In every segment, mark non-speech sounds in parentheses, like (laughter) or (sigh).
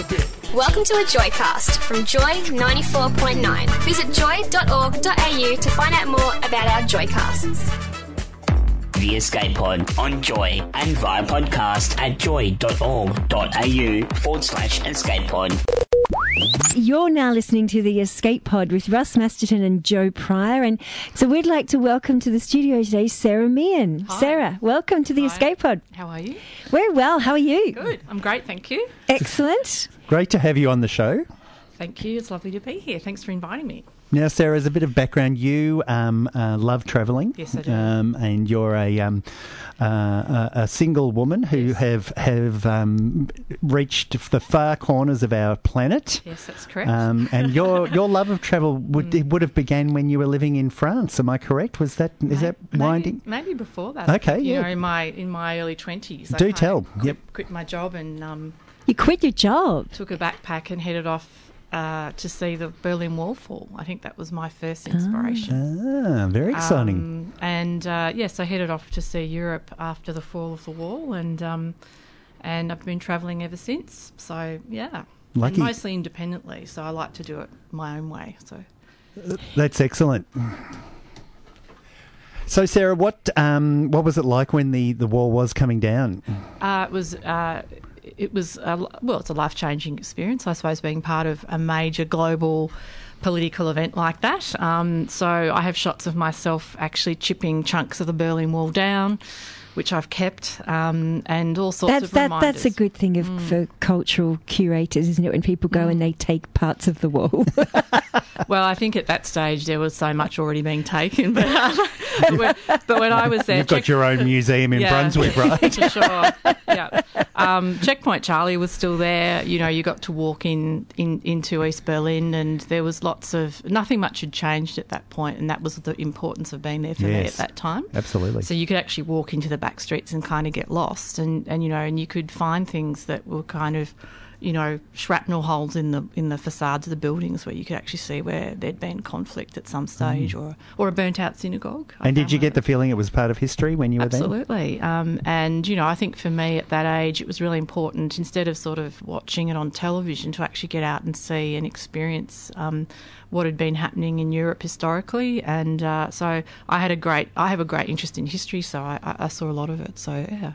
Welcome to a Joycast from Joy 94.9. Visit joy.org.au to find out more about our Joycasts. The Escape Pod on Joy and via podcast at joy.org.au forward slash escape pod. You're now listening to the Escape Pod with Russ Masterton and Joe Pryor. And so we'd like to welcome to the studio today Sarah Meehan. Hi. Sarah, welcome to the Hi. Escape Pod. How are you? We're well. How are you? Good. I'm great, thank you. Excellent. Great to have you on the show. Thank you. It's lovely to be here. Thanks for inviting me. Now, Sarah, as a bit of background, you um, uh, love travelling. Yes, I do. Um, and you're a, um, uh, a a single woman who Yes. have have um, reached the far corners of our planet. Yes, that's correct. Um, and your (laughs) your love of travel would it would have began when you were living in France. Am I correct? Was that is that winding? Maybe before that. Okay, You yeah. know, in my in my early twenties. Do tell. Quit, Yep. Quit my job and um, You quit your job. took a backpack and headed off uh, to see the Berlin Wall fall. I think that was my first inspiration. Ah, very exciting. Um, and uh, yes, I headed off to see Europe after the fall of the wall, and um, and I've been travelling ever since. So yeah, Lucky. and mostly independently. So I like to do it my own way. So That's excellent. So, Sarah, what um, what was it like when the, the wall was coming down? uh, it was. Uh, it was a, well, it's a life changing experience, I suppose, being part of a major global political event like that. Um, so I have shots of myself actually chipping chunks of the Berlin Wall down, which I've kept, um, and all sorts That's of that. reminders. That's a good thing of, for cultural curators, isn't it? When people go and they take parts of the wall. (laughs) (laughs) Well, I think at that stage there was so much already being taken, but, (laughs) but, when, but when I was there, You've got Check- your own museum in Yeah. Brunswick, right? for sure. Yeah. Um, Checkpoint Charlie was still there. You know, you got to walk in, in into East Berlin, and there was lots of nothing much had changed at that point, and that was the importance of being there for me at that time. Absolutely. So you could actually walk into the back streets and kind of get lost, and, and you know, and you could find things that were kind of, you know, shrapnel holes in the in the facades of the buildings where you could actually see where there'd been conflict at some stage, or or a burnt out synagogue. I Mm. and did you get the feeling it was part of history when you were there? Absolutely. Um, and, you know, I think for me at that age, it was really important, instead of sort of watching it on television, to actually get out and see and experience um, what had been happening in Europe historically. And uh, so I had a great, I have a great interest in history, so I I saw a lot of it. So, yeah.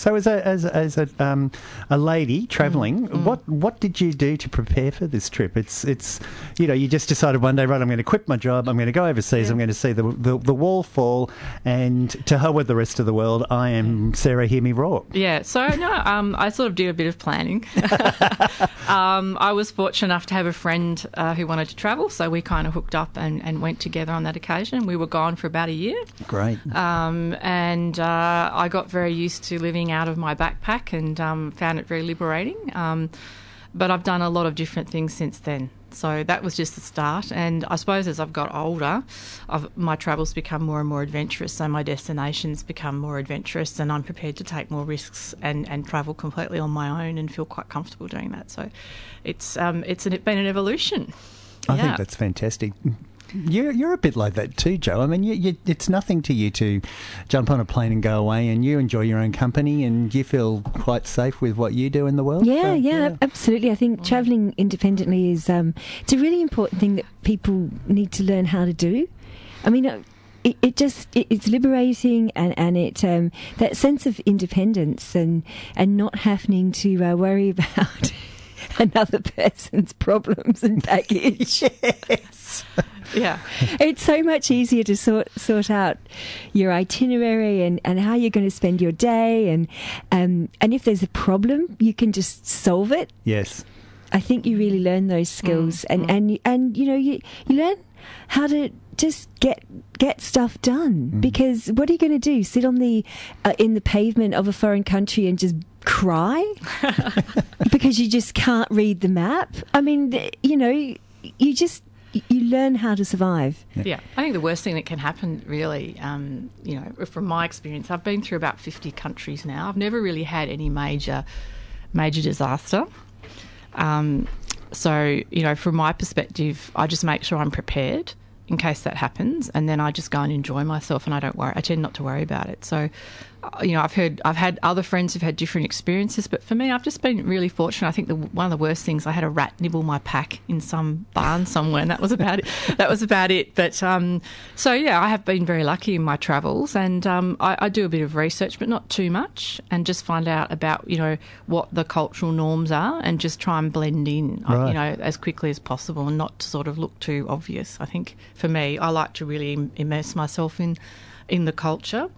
So, as a as as a, um, a lady travelling, Mm, what what did you do to prepare for this trip? It's it's you know you just decided one day, right? I'm going to quit my job. I'm going to go overseas. I'm going to see the, the the wall fall, and to hell with the rest of the world. I am Sarah. Hear me roar. Yeah, so no, um, I sort of did a bit of planning. (laughs) um, I was fortunate enough to have a friend uh, who wanted to travel, so we kind of hooked up and, and went together on that occasion. We were gone for about a year. Great. Um, and uh, I got very used to living out of my backpack and um, found it very liberating. Um, but I've done a lot of different things since then. So that was just the start. And I suppose as I've got older, I've, my travels become more and more adventurous. So my destinations become more adventurous, and I'm prepared to take more risks and, and travel completely on my own and feel quite comfortable doing that. So it's um, it's an, been an evolution. I Yeah. think that's fantastic. You're, you're a bit like that too, Joe. I mean, you, you, it's nothing to you to jump on a plane and go away, and you enjoy your own company, and you feel quite safe with what you do in the world. Yeah, So, yeah, absolutely. I think traveling independently is um, it's a really important thing that people need to learn how to do. I mean, uh, it, it just it, it's liberating and and it um, that sense of independence and and not having to uh, worry (laughs) about (laughs) another person's problems and baggage. (laughs) Yes. Yeah. it's so much easier to sort sort out your itinerary and, and how you're going to spend your day and um, and if there's a problem you can just solve it Yes. I think you really learn those skills, and and and you know you you learn how to just get get stuff done. Because what are you going to do? Sit on the uh, in the pavement of a foreign country and just cry (laughs) because you just can't read the map? I mean, you know, you just you learn how to survive. Yeah, I think the worst thing that can happen, really, um, you know, from my experience, I've been through about fifty countries now. I've never really had any major, major disaster. Um, so, you know, from my perspective, I just make sure I'm prepared in case that happens, and then I just go and enjoy myself, and I don't worry. I tend not to worry about it. So, you know, I've heard, I've had other friends who've had different experiences, but for me, I've just been really fortunate. I think the, one of the worst things, I had a rat nibble my pack in some barn somewhere, and that was about it. (laughs) That was about it. But um, so yeah, I have been very lucky in my travels, and um, I, I do a bit of research, but not too much, and just find out about you know what the cultural norms are, and just try and blend in, uh, Right. you know, as quickly as possible, and not to sort of look too obvious. I think for me, I like to really immerse myself in in the culture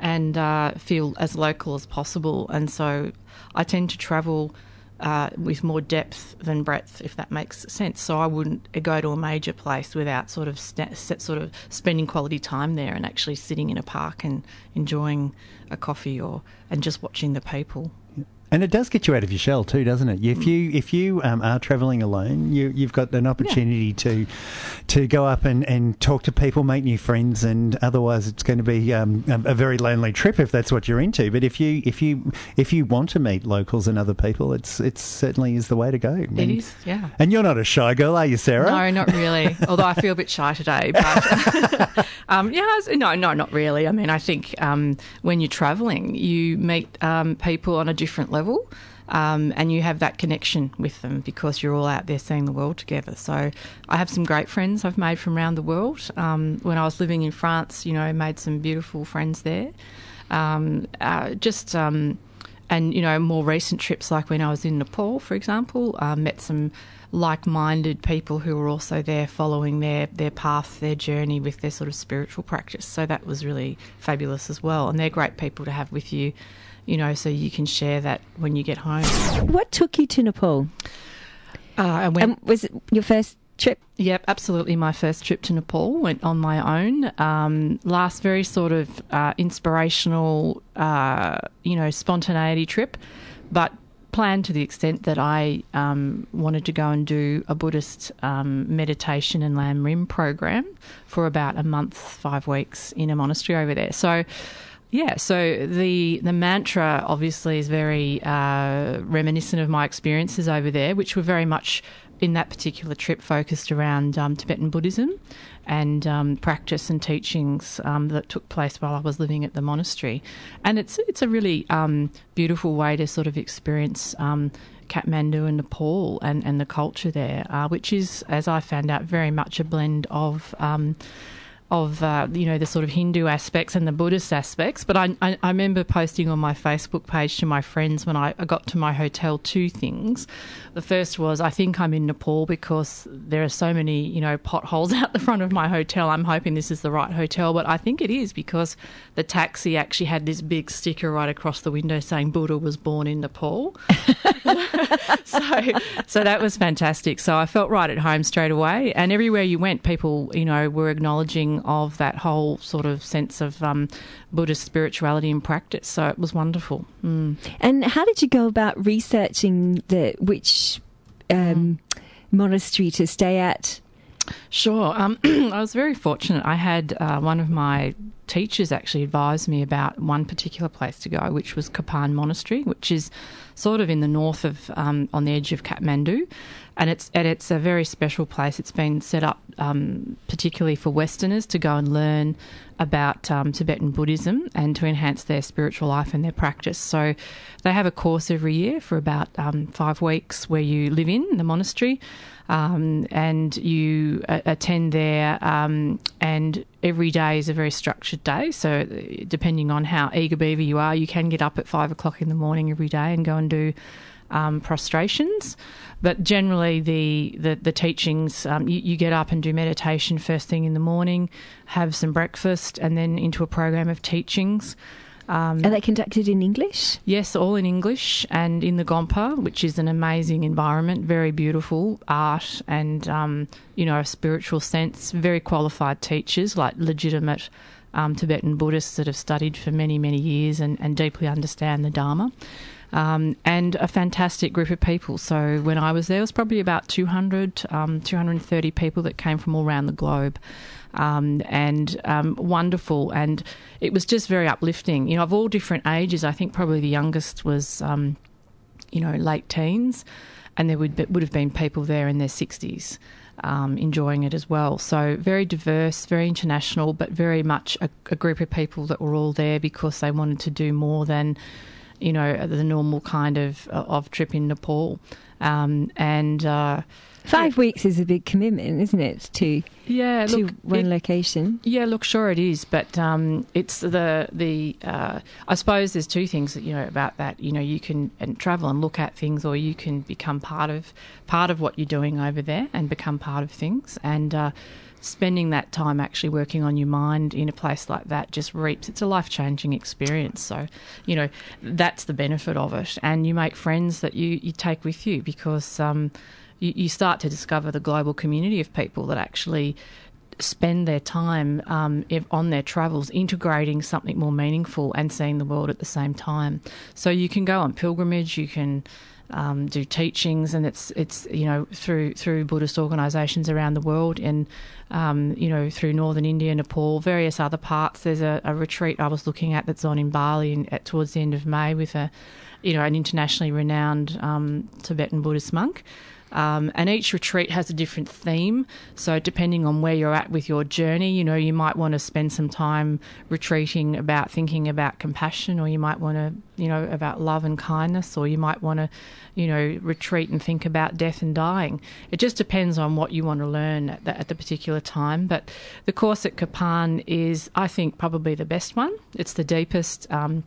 and uh, feel as local as possible. And so I tend to travel uh, with more depth than breadth, if that makes sense. So I wouldn't go to a major place without sort of set, sort of spending quality time there and actually sitting in a park and enjoying a coffee or and just watching the people. And it does get you out of your shell too, doesn't it? If you if you um, are travelling alone, you you've got an opportunity to to go up and, and talk to people, make new friends, and otherwise it's going to be um, a, a very lonely trip if that's what you're into. But if you if you if you want to meet locals and other people, it's it certainly is the way to go. It And- is, yeah. And you're not a shy girl, are you, Sarah? No, not really. (laughs) Although I feel a bit shy today, but (laughs) um, yeah, no, no, not really. I mean, I think um, when you're travelling, you meet um, people on a different level. Um, and you have that connection with them because you're all out there seeing the world together. So I have some great friends I've made from around the world. Um, when I was living in France, you know, made some beautiful friends there. Um, uh, just um, and you know more recent trips like when I was in Nepal, for example, uh, met some like-minded people who were also there following their their path, their journey with their sort of spiritual practice. So that was really fabulous as well, and they're great people to have with you. You know, so you can share that when you get home. What took you to Nepal? Uh, I went Um, was it your first trip? Yep, absolutely. My first trip to Nepal went on my own. Um, last very sort of uh, inspirational, uh, you know, spontaneity trip, but planned to the extent that I um, wanted to go and do a Buddhist um, meditation and Lam Rim program for about a month, five weeks in a monastery over there. So. Yeah, so the the mantra obviously is very uh, reminiscent of my experiences over there, which were very much in that particular trip focused around um, Tibetan Buddhism and um, practice and teachings um, that took place while I was living at the monastery. And it's it's a really um, beautiful way to sort of experience. Um, Kathmandu and Nepal and, and the culture there, uh, which is, as I found out, very much a blend of um, of uh, you know the sort of Hindu aspects and the Buddhist aspects. But I, I, I remember posting on my Facebook page to my friends when I, I got to my hotel two things. The first was I think I'm in Nepal because there are so many you know potholes (laughs) out the front of my hotel. I'm hoping this is the right hotel, but I think it is because the taxi actually had this big sticker right across the window saying Buddha was born in Nepal. (laughs) so so that was fantastic. So I felt right at home straight away, and everywhere you went, people you know were acknowledging of that whole sort of sense of um, Buddhist spirituality and practice. So it was wonderful. Mm. And how did you go about researching the which um, monastery to stay at? Sure. Um, (clears throat) I was very fortunate. I had uh, one of my teachers actually advised me about one particular place to go, which was Kapan Monastery, which is sort of in the north of, um, on the edge of Kathmandu. And it's, and it's a very special place. It's been set up um, particularly for Westerners to go and learn about um, Tibetan Buddhism and to enhance their spiritual life and their practice. So they have a course every year for about um, five weeks where you live in the monastery um, and you uh, attend there. Um, and every day is a very structured day. So uh, depending on how eager beaver you are, you can get up at five o'clock in the morning every day and go and do um, prostrations. But generally, the the, the teachings um, you, you get up and do meditation first thing in the morning, have some breakfast, and then into a program of teachings. Um, Are they conducted in English? Yes, all in English and in the Gompa, which is an amazing environment, very beautiful art and um, you know a spiritual sense. Very qualified teachers, like legitimate um, Tibetan Buddhists that have studied for many many years and, and deeply understand the Dharma. Um, and a fantastic group of people. So when I was there, it was probably about 200, um, 230 people that came from all around the globe. Um, and um, wonderful, and it was just very uplifting. You know, of all different ages, I think probably the youngest was, um, you know, late teens, and there would be, would have been people there in their sixties. Um, enjoying it as well. So, very diverse, very international, but very much a, a group of people that were all there because they wanted to do more than, you know, the normal kind of of trip in Nepal. Um, and uh, Five weeks is a big commitment, isn't it? To yeah, to look, one it- location. Yeah, look, sure it is, but um, it's the the. Uh, I suppose there's two things that you know about that. You know, you can and travel and look at things, or you can become part of part of what you're doing over there and become part of things. And uh, spending that time actually working on your mind in a place like that just reaps. It's a life changing experience. So, you know, that's the benefit of it, and you make friends that you you take with you because. Um, you, you start to discover the global community of people that actually spend their time um, on their travels integrating something more meaningful and seeing the world at the same time. So you can go on pilgrimage, you can um, do teachings, and it's it's you know through through Buddhist organisations around the world and um, you know through northern India, Nepal, various other parts. There's a, a retreat I was looking at that's on in Bali in, at, towards the end of May with a you know an internationally renowned um, Tibetan Buddhist monk. Um, and each retreat has a different theme. So, depending on where you're at with your journey, you know, you might want to spend some time retreating about thinking about compassion, or you might want to, you know, about love and kindness, or you might want to, you know, retreat and think about death and dying. It just depends on what you want to learn at the, at the particular time. But the course at Kapan is, I think, probably the best one. It's the deepest. Um,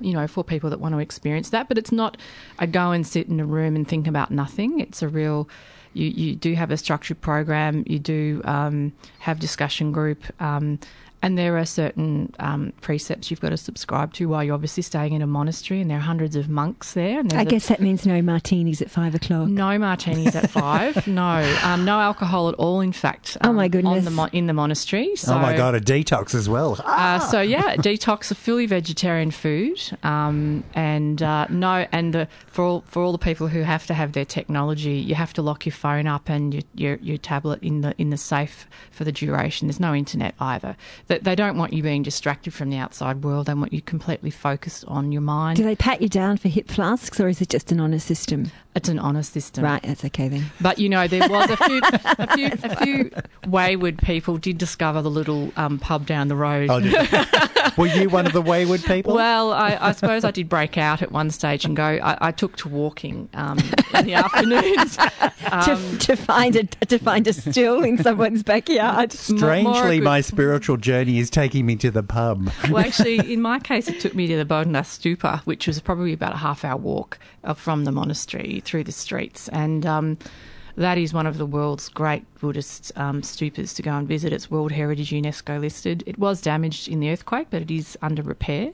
you know, for people that want to experience that. But it's not a go and sit in a room and think about nothing. It's a real, you, you do have a structured program, you do um, have discussion group, um, and there are certain um, precepts you've got to subscribe to while you're obviously staying in a monastery, and there are hundreds of monks there. And I there's a- guess that means no martinis at five o'clock. no martinis at five. (laughs) no, um, no alcohol at all. In fact, Oh, my um, goodness. on the mo- in the monastery. So, oh my god, a detox as well. uh, so yeah, (laughs) detox a fully vegetarian food, um, and uh, no, and the, for all for all the people who have to have their technology, you have to lock your phone up and your your, your tablet in the in the safe for the duration. There's no internet either. They, they don't want you being distracted from the outside world. They want you completely focused on your mind. Do they pat you down for hip flasks, or is it just an honour system? it's an honor system, Right, that's okay then. But you know, there was a few, (laughs) a few, a few wayward people did discover the little um, pub down the road. Oh, did? (laughs) Were you one of the wayward people? Well, I, I suppose I did break out at one stage and go. I, I took to walking um, in the afternoons. (laughs) Um, to, to find a to find a stool in someone's backyard. Strangely, good- my spiritual journey is taking me to the pub. well, actually, in my case, it took me to the Bodhanath Stupa, which was probably about a half hour walk uh, from the monastery through the streets. And um, that is one of the world's great Buddhist um, stupas to go and visit. It's World Heritage UNESCO listed. It was damaged in the earthquake, but it is under repair.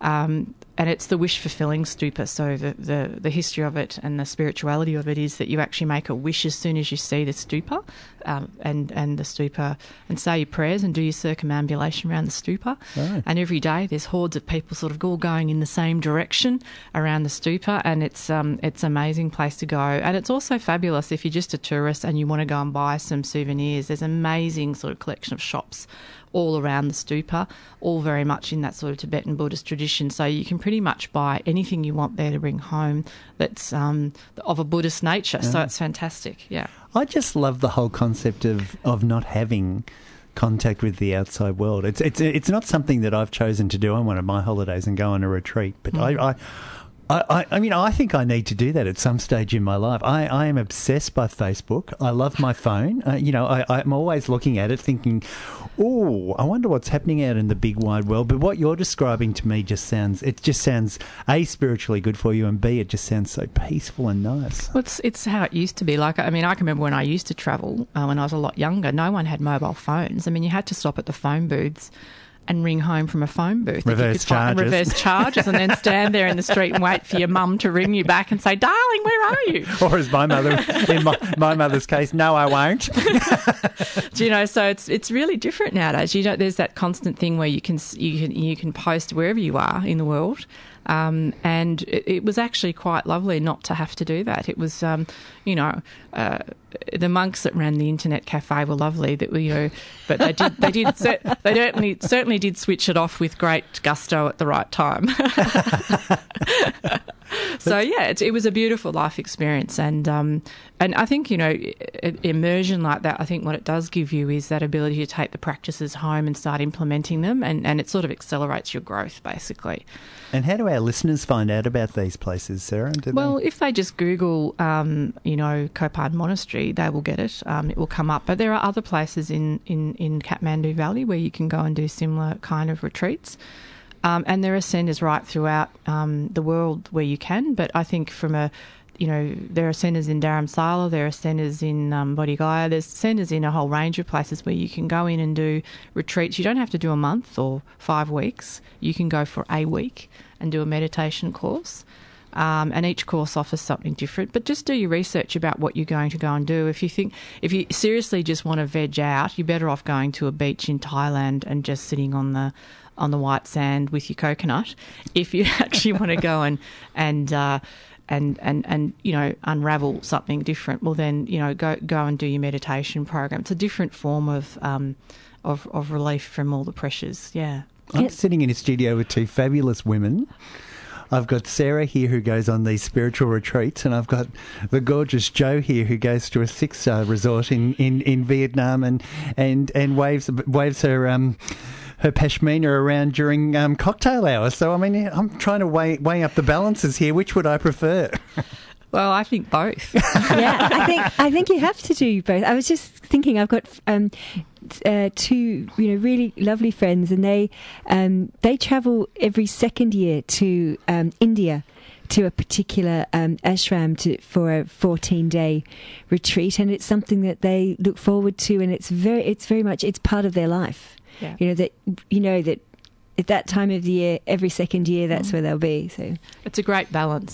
Um, and it's the wish fulfilling stupa. So the, the, the history of it and the spirituality of it is that you actually make a wish as soon as you see the stupa, um, and and the stupa, and say your prayers and do your circumambulation around the stupa. Right. And every day there's hordes of people sort of all going in the same direction around the stupa, and it's um it's an amazing place to go. And it's also fabulous if you're just a tourist and you want to go and buy some souvenirs. There's an amazing sort of collection of shops all around the stupa, all very much in that sort of Tibetan Buddhist tradition. So you can pretty much buy anything you want there to bring home that's um, of a Buddhist nature. So it's fantastic. Yeah. I just love the whole concept of, of not having contact with the outside world. It's it's it's not something that I've chosen to do on one of my holidays and go on a retreat, but I. I I, I, mean, I think I need to do that at some stage in my life. I, I am obsessed by Facebook. I love my phone. Uh, you know, I, I'm always looking at it thinking, oh, I wonder what's happening out in the big wide world. But what you're describing to me just sounds, it just sounds, A, spiritually good for you, and B, it just sounds so peaceful and nice. Well, it's, it's how it used to be. Like, I mean, I can remember when I used to travel uh, when I was a lot younger, no one had mobile phones. I mean, you had to stop at the phone booths and ring home from a phone booth. if you Reverse could charges. Reverse charges, and then stand there in the street and wait for your mum to ring you back and say, darling, where are you? Or as my mother, in my, my mother's case, no, I won't. Do you know? So it's it's really different nowadays. You don't. There's that constant thing where you can you can you can post wherever you are in the world, um, and it, it was actually quite lovely not to have to do that. It was, um, you know, uh, the monks that ran the internet cafe were lovely. That you know, but they did they did they certainly certainly did switch it off with great gusto at the right time. (laughs) so yeah, it, it was a beautiful life experience, and um, and I think you know immersion like that. I think what it does give you is that ability to take the practices home and start implementing them, and, and it sort of accelerates your growth basically. And how do our listeners find out about these places, Sarah? Do they- Well, if they just Google, um, you know, Kapan Monastery, they will get it. Um, it will come up. But there are other places in, in, in Kathmandu Valley where you can go and do similar kind of retreats. Um, and there are centres right throughout um, the world where you can. But I think from a, you know, there are centres in Dharamsala, there are centres in um, Bodhgaya, there's centres in a whole range of places where you can go in and do retreats. You don't have to do a month or five weeks. You can go for a week and do a meditation course. Um, and each course offers something different. But just do your research about what you're going to go and do. If you think, if you seriously just want to veg out, you're better off going to a beach in Thailand and just sitting on the on the white sand with your coconut. If you (laughs) actually want to go and and uh, and and and you know unravel something different, well then you know go go and do your meditation program. It's a different form of um, of, of relief from all the pressures. Yeah. I'm sitting in a studio with two fabulous women. I've got Sarah here who goes on these spiritual retreats, and I've got the gorgeous Joe here who goes to a six star resort in, in, in Vietnam and and and waves waves her um her pashmina around during um, cocktail hours. So I mean, I'm trying to weigh weigh up the balances here. Which would I prefer? (laughs) Well, I think both. yeah, I think I think you have to do both. I was just thinking, I've got um, t- uh, two, you know, really lovely friends, and they um, they travel every second year to um, India to a particular um, ashram to, for a 14 day retreat, and it's something that they look forward to, and it's very it's very much it's part of their life. Yeah. You know that you know that. At that time of the year, every second year, that's where they'll be. So, It's a great balance.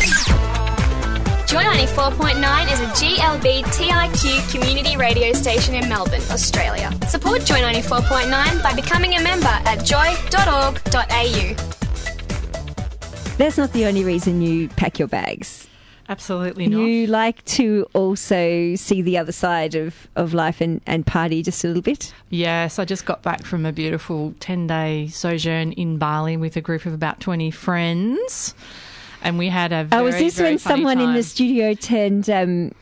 Joy 94.9 is a GLB TIQ community radio station in Melbourne, Australia. Support Joy 94.9 by becoming a member at joy.org.au. that's not the only reason you pack your bags. Absolutely not. You like to also see the other side of, of life and, and party just a little bit. Yes, I just got back from a beautiful 10 day sojourn in Bali with a group of about 20 friends. And we had a very, oh, was this very when funny someone in the studio turned um,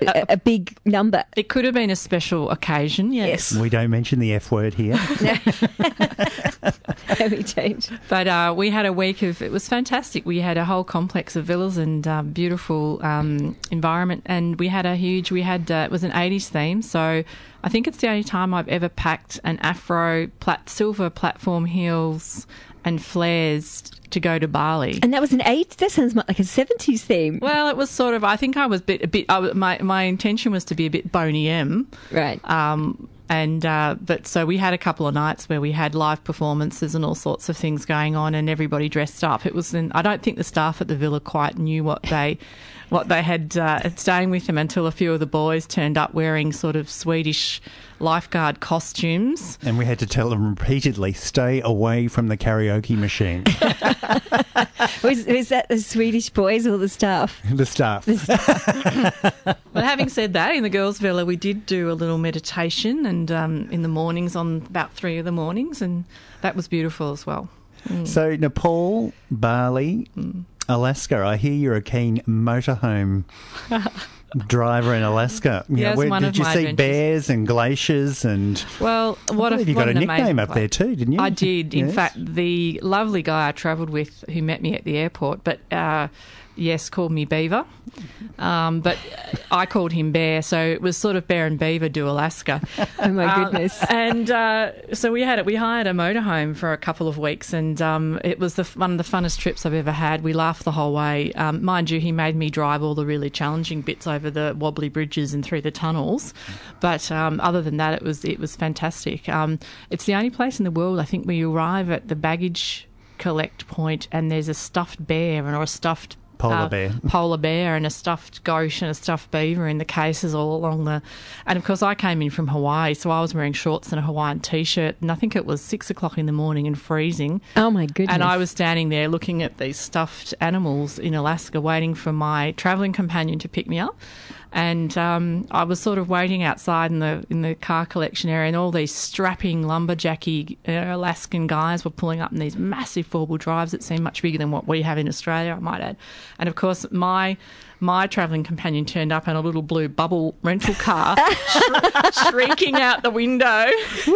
a, a big number? It could have been a special occasion, yes. we don't mention the F word here. (laughs) (laughs) No, we don't. But uh, we had a week of, it was fantastic. We had a whole complex of villas and um, beautiful um, environment. And we had a huge, we had, uh, it was an 80s theme. So I think it's the only time I've ever packed an afro, plat, silver platform heels and flares to go to Bali. And that was an eight. That sounds like a seventies theme, Well, it was sort of. I think I was a bit. A bit. I, my my intention was to be a bit Boney M. right? Um, and uh, but so we had a couple of nights where we had live performances and all sorts of things going on, and everybody dressed up. It was. I don't think the staff at the villa quite knew what they. What they had uh, staying with them until a few of the boys turned up wearing sort of Swedish lifeguard costumes. and we had to tell them repeatedly, stay away from the karaoke machine. (laughs) was, was that the Swedish boys or the staff? the staff. But (laughs) having said that, in the girls' villa, we did do a little meditation, and um, in the mornings, on about three of the mornings, and that was beautiful as well. So Nepal, Bali, Alaska. I hear you're a keen motorhome (laughs) driver in Alaska. You Yeah, know, where- did you see adventures. bears and glaciers and? Well, what I a believe you got a nickname up there too, didn't you? I did. In (laughs) Yes. fact, the lovely guy I travelled with who met me at the airport, but uh, yes, called me Beaver. Um, but I called him Bear, so it was sort of Bear and Beaver do Alaska. (laughs) Oh my Um, goodness! and uh, so we had it. We hired a motorhome for a couple of weeks, and um, it was the, one of the funnest trips I've ever had. We laughed the whole way. Um, mind you, he made me drive all the really challenging bits over the wobbly bridges and through the tunnels. But um, other than that, it was it was fantastic. Um, it's the only place in the world I think where you arrive at the baggage collect point, and there's a stuffed bear or a stuffed Polar uh, bear. (laughs) polar bear and a stuffed goat and a stuffed beaver in the cases all along the. And of course, I came in from Hawaii, so I was wearing shorts and a Hawaiian t-shirt, and I think it was six o'clock in the morning and freezing. oh my goodness! And I was standing there looking at these stuffed animals in Alaska, waiting for my travelling companion to pick me up. And um, I was sort of waiting outside in the in the car collection area, and all these strapping lumberjacky Alaskan guys were pulling up in these massive four wheel drives that seemed much bigger than what we have in Australia, I might add. And of course, my my travelling companion turned up in a little blue bubble rental car, (laughs) sh- shrieking out the window. (laughs)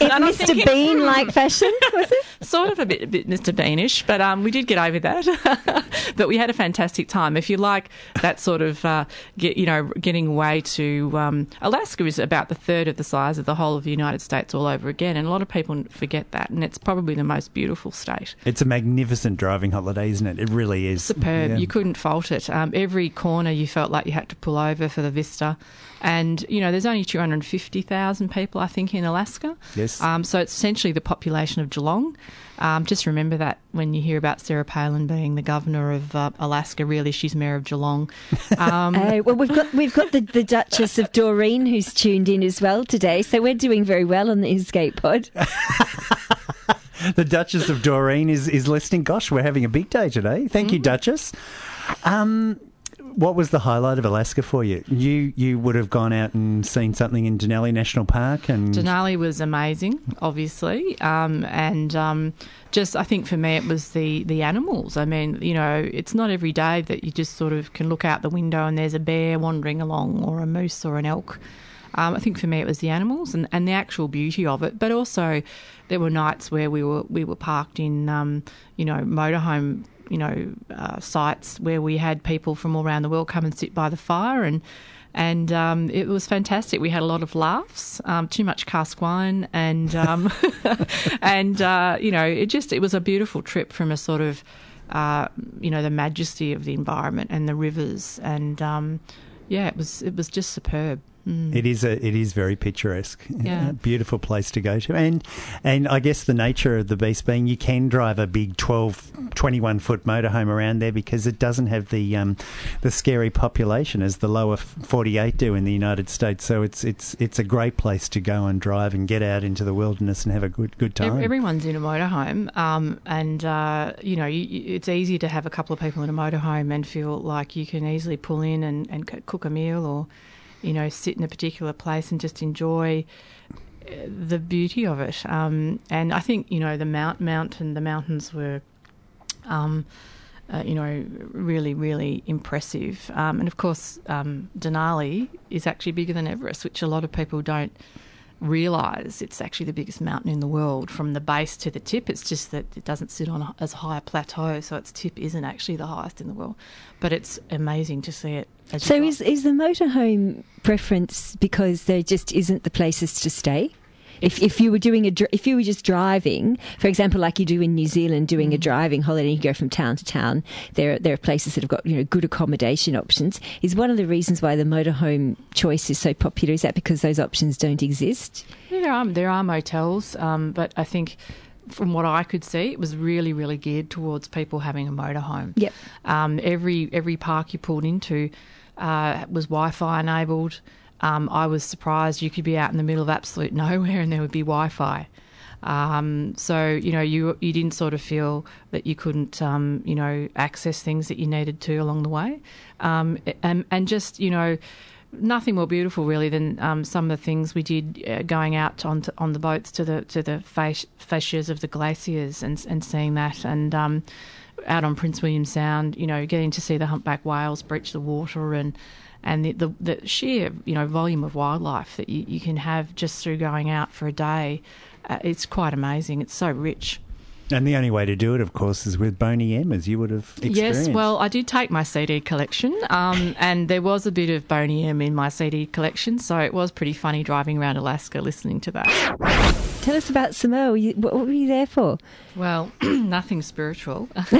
In Mr. thinking, Bean like fashion, was it? (laughs) sort of a bit, a bit Mr. Beanish, but um, we did get over that. but we had a fantastic time. If you like that sort of, uh, get, you know, getting away to um, Alaska is about the third of the size of the whole of the United States all over again, and a lot of people forget that. And it's probably the most beautiful state. It's a magnificent driving holiday, isn't it? It really is. Superb. Yeah. You couldn't fault it. Um, every corner you felt like you had to pull over for the vista. And, you know, there's only 250,000 people, I think, in Alaska. Yes. Um, so it's essentially the population of Geelong. Um, just remember that when you hear about Sarah Palin being the governor of uh, Alaska, really, she's mayor of Geelong. (laughs) Um, Oh, well, we've got we've got the, the Duchess of Doreen who's tuned in as well today, so we're doing very well on the Escape Pod. (laughs) The Duchess of Doreen is, is listening. Gosh, we're having a big day today. Thank you, Mm. Duchess. Um, what was the highlight of Alaska for you? You you would have gone out and seen something in Denali National Park, and Denali was amazing, obviously, um, and um, just I think for me it was the the animals. I mean, you know, it's not every day that you just sort of can look out the window and there's a bear wandering along, or a moose, or an elk. Um, I think for me it was the animals and, and the actual beauty of it, but also there were nights where we were we were parked in um, you know motorhome you know uh, sites where we had people from all around the world come and sit by the fire and and um, it was fantastic. We had a lot of laughs, um, too much cask wine, and um, (laughs) and uh, you know, it just it was a beautiful trip from a sort of uh, you know the majesty of the environment and the rivers, and um, yeah, it was it was just superb. Mm. It is a it is very picturesque. (laughs) Yeah. Beautiful place to go to. And and I guess the nature of the beast being you can drive a big 12 21 foot motorhome around there because it doesn't have the um, the scary population as the lower 48 do in the United States. So it's it's it's a great place to go and drive and get out into the wilderness and have a good good time. Everyone's in a motorhome, um, and uh, you know you- it's easy to have a couple of people in a motorhome and feel like you can easily pull in and, and cook a meal, or you know sit in a particular place and just enjoy uh, the beauty of it. Um, and I think you know the mount mountain, the mountains were. Um, uh, you know, really, really impressive. Um, and of course, um, Denali is actually bigger than Everest, which a lot of people don't realise. It's actually the biggest mountain in the world from the base to the tip. It's just that it doesn't sit on as high a plateau, so its tip isn't actually the highest in the world. But it's amazing to see it. So is is the motorhome preference because there just isn't the places to stay? If, if you were doing a if you were just driving, for example, like you do in New Zealand, doing a Mm. driving holiday, you go from town to town. There there are places that have got you know good accommodation options. Is one of the reasons why the motorhome choice is so popular? Is that because those options don't exist? Yeah, there are there are motels, um, but I think from what I could see, it was really really geared towards people having a motorhome. Yep. Um, every every park you pulled into uh, was Wi-Fi enabled. Um, I was surprised you could be out in the middle of absolute (laughs) nowhere and there would be Wi-Fi. Um, so you know you you didn't sort of feel that you couldn't um, you know access things that you needed to along the way, um, and and just you know nothing more beautiful really than um, some of the things we did uh, going out on to, on the boats to the to the fascias of the glaciers and and seeing that and um, out on Prince William Sound, you know, getting to see the humpback whales breach the water and and the, the, the sheer you know volume of wildlife that you, you can have just through going out for a day, uh, it's quite amazing. It's so rich. and the only way to do it, of course, is with Boney M, as you would have experienced. Yes, well, I did take my CD collection, um, (laughs) and there was a bit of Boney M in my CD collection, so it was pretty funny driving around Alaska listening to that. Tell us about Samoa. What were you there for? Well, (clears throat) nothing spiritual. (laughs)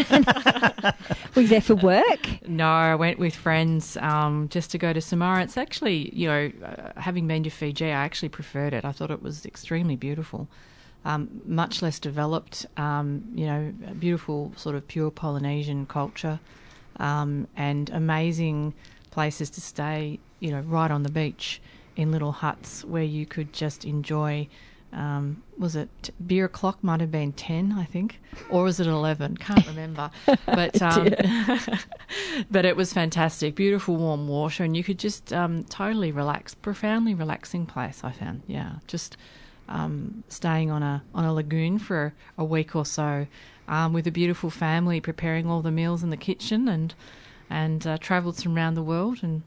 Were you there for work? No, I went with friends um, just to go to Samoa. It's actually, you know, uh, having been to Fiji, I actually preferred it. I thought it was extremely beautiful, um, much less developed, um, you know, beautiful sort of pure Polynesian culture um, and amazing places to stay, you know, right on the beach in little huts where you could just enjoy. Um, was it t- beer o'clock? Might have been ten, I think, or was it eleven? Can't remember. (laughs) But um, (laughs) but it was fantastic, beautiful warm water, and you could just um, totally relax. Profoundly relaxing place, I found. Yeah, just um, staying on a on a lagoon for a week or so um, with a beautiful family, preparing all the meals in the kitchen, and and uh, travelled from around the world, and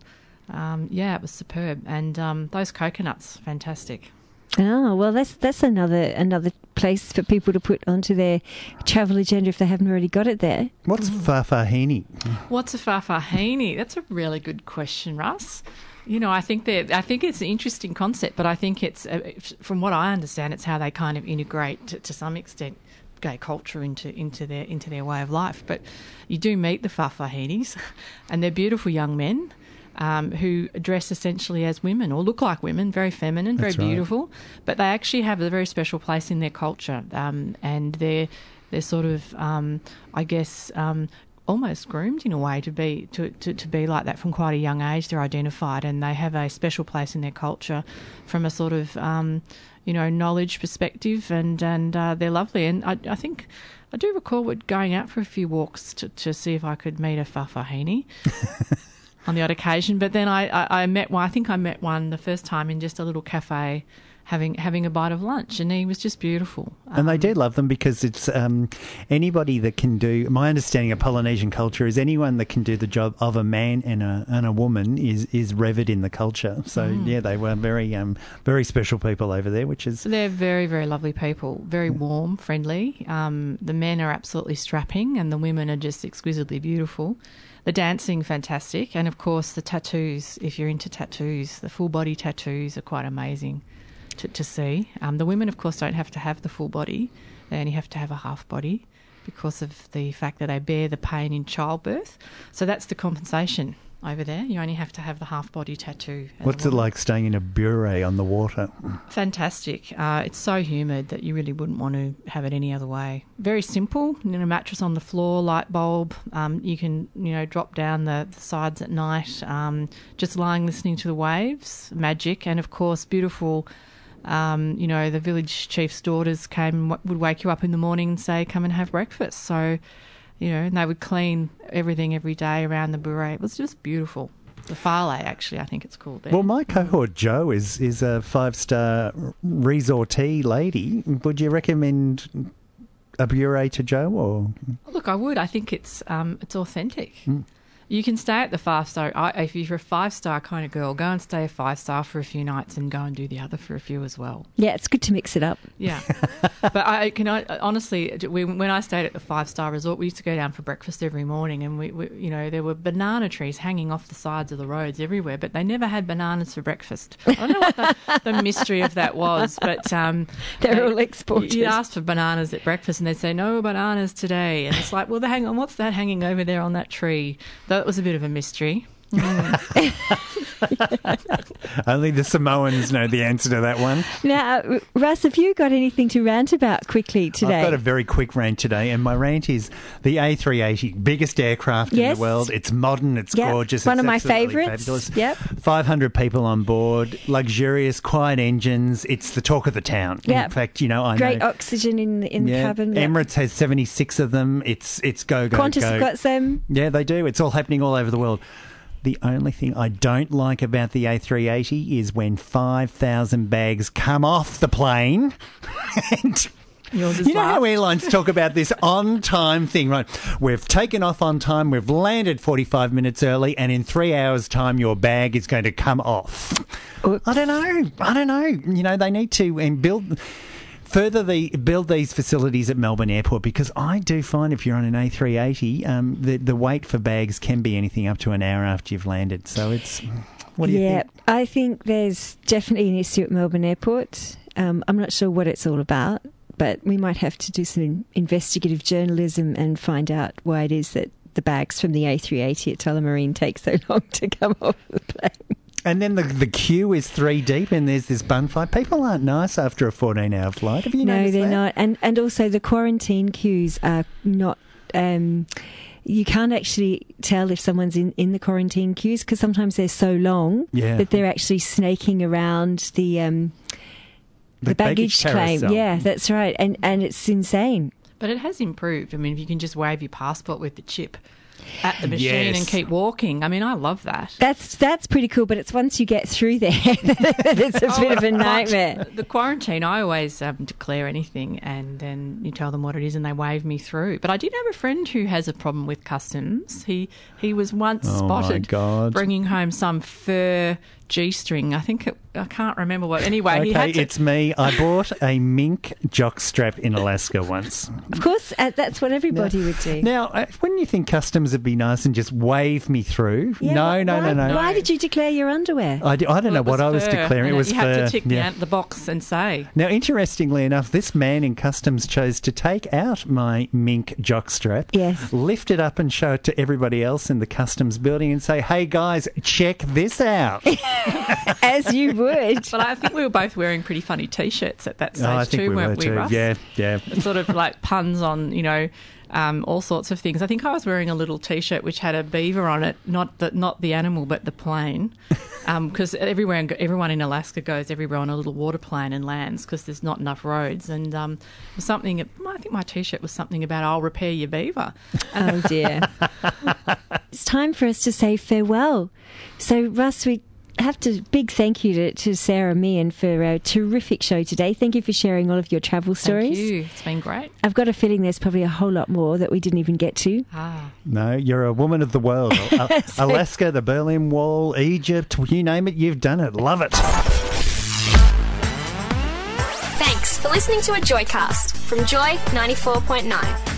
um, yeah, it was superb. And um, those coconuts, fantastic. Oh well, that's that's another another place for people to put onto their travel agenda if they haven't already got it there. What's Fafahini? What's a fafahini? That's a really good question, Russ. You know, I think that I think it's an interesting concept, but I think it's, uh, from what I understand, it's how they kind of integrate to, to some extent gay culture into into their into their way of life. But you do meet the fafahinis, (laughs) and they're beautiful young men. Um, who dress essentially as women or look like women, very feminine, very That's right. beautiful, but they actually have a very special place in their culture, um, and they're they're sort of, um, I guess, um, almost groomed in a way to be to, to, to be like that from quite a young age. They're identified, and they have a special place in their culture from a sort of um, you know knowledge perspective, and and uh, they're lovely. And I, I think I do recall going out for a few walks to, to see if I could meet a fafahini. (laughs) on the odd occasion. But then I, I, I met one. I think I met one the first time in just a little cafe, having having a bite of lunch, and he was just beautiful. And they Um, do love them because it's um, anybody that can do. My understanding of Polynesian culture is anyone that can do the job of a man and a and a woman is is revered in the culture. So Mm. yeah, they were very um, very special people over there, which is they're very, very lovely people, very warm, friendly. Um, the men are absolutely strapping, and the women are just exquisitely beautiful. The dancing, fantastic, and of course the tattoos. If you're into tattoos, the full body tattoos are quite amazing to, to see. Um, the women, of course, don't have to have the full body; they only have to have a half body because of the fact that they bear the pain in childbirth. So that's the compensation over there. You only have to have the half body tattoo. what's it like staying in a bure on the water? Fantastic. Uh, it's so humid that you really wouldn't want to have it any other way. Very simple. You know, mattress on the floor, light bulb. Um, you can you know drop down the, the sides at night. Um, just lying listening to the waves. Magic, and of course beautiful. Um, you know, the village chief's daughters came and w- would wake you up in the morning and say, "Come and have breakfast." So, you know, and they would clean everything every day around the bure. It was just beautiful. The fale, actually, I think it's called there. Well, my cohort Joe is is a five star resortee lady. Would you recommend a bure to Joe or? Look, I would. I think it's um, it's authentic. Hmm. You can stay at the five star. I, if you're a five star kind of girl, go and stay a five star for a few nights and go and do the other for a few as well. Yeah, it's good to mix it up. Yeah, (laughs) but I can I, honestly, we, when I stayed at the five star resort, we used to go down for breakfast every morning, and we, we, you know, there were banana trees hanging off the sides of the roads everywhere, but they never had bananas for breakfast. I don't know what the, the (laughs) mystery of that was, but um, They're they- all exporters. You asked for bananas at breakfast, and they'd say no bananas today, and it's like, well, hang on, what's that hanging over there on that tree? That was a bit of a mystery. Mm. (laughs) Only the Samoans know the answer to that one. Now, Russ, have you got anything to rant about quickly today? I've got a very quick rant today, and my rant is the A380, biggest aircraft in the world. It's modern, it's Yep. gorgeous. One it's of my favourites. fabulous. Yep. 500 people on board, luxurious, quiet engines. It's the talk of the town. Yep. In fact, you know, I Great know. oxygen in the, in the cabin. Yep. Emirates has 76 of them. It's it's go go Qantas go. have got some. Yeah, they do. It's all happening all over the world. The only thing I don't like about the A380 is when 5,000 bags come off the plane. (laughs) and you know how airlines talk about this on time thing, right? We've taken off on time, we've landed 45 minutes early, and in three hours' time, your bag is going to come off. Oops. I don't know. I don't know. You know, they need to and build further the build these facilities at Melbourne Airport because I do find if you're on an A380, um, the the wait for bags can be anything up to an hour after you've landed. So it's what do you yeah, think? I think there's definitely an issue at Melbourne Airport. Um, I'm not sure what it's all about, but we might have to do some investigative journalism and find out why it is that the bags from the A380 at Tullamarine take so (laughs) long to come off the plane. And then the the queue is three deep, and there's this bun fight. People aren't nice after a 14 hour flight. Have you no, noticed they're that? not. And and also the quarantine queues are not. Um, you can't actually tell if someone's in, in the quarantine queues because sometimes they're so long Yeah. that they're actually snaking around the um, the, The baggage, baggage claim. carousel. Yeah, that's right. And and it's insane. But it has improved. I mean, if you can just wave your passport with the chip. At the machine Yes. and keep walking. I mean, I love that. That's that's pretty cool, but it's once you get through there that (laughs) it's a bit of a Oh, nightmare. The quarantine, I always um, declare anything and then you tell them what it is and they wave me through. But I did have a friend who has a problem with customs. He he was once Oh, spotted bringing home some fur g-string. I think it, I can't remember what. Anyway, he Okay, had to, it's me. I bought a mink jockstrap in Alaska once. Of course, uh, that's what everybody would do. Now, uh, wouldn't you think customs would be nice and just wave me through? Yeah, no, why- no, no, no. Why did you declare your underwear? I, d- I don't know what it I was fur, declaring. It was you fur. have to tick yeah. the, the box and say. Now, interestingly enough, this man in customs chose to take out my mink jockstrap, Yes. lift it up and show it to everybody else in the customs building and say, hey guys, check this out. (laughs) (laughs) As you would. But I think we were both wearing pretty funny t-shirts at that stage oh, I think too, we weren't were we, too. Russ? Yeah, yeah. sort of like puns on, you know, um, all sorts of things. I think I was wearing a little T-shirt which had a beaver on it, not the not the animal, but the plane, (laughs) because everywhere everyone in Alaska goes everywhere on a little water plane and lands because there's not enough roads. And um, something. I think my T-shirt was something about I'll repair your beaver. (laughs) Oh dear. it's time for us to say farewell. So, Russ, we have to big thank you to, to Sarah Meehan for a terrific show today. Thank you for sharing all of your travel stories. Thank you. It's been great. I've got a feeling there's probably a whole lot more that we didn't even get to. Ah. No, you're a woman of the world. (laughs) A- Alaska, the Berlin Wall, Egypt, you name it, you've done it. Love it. Thanks for listening to a Joycast from Joy 94.9.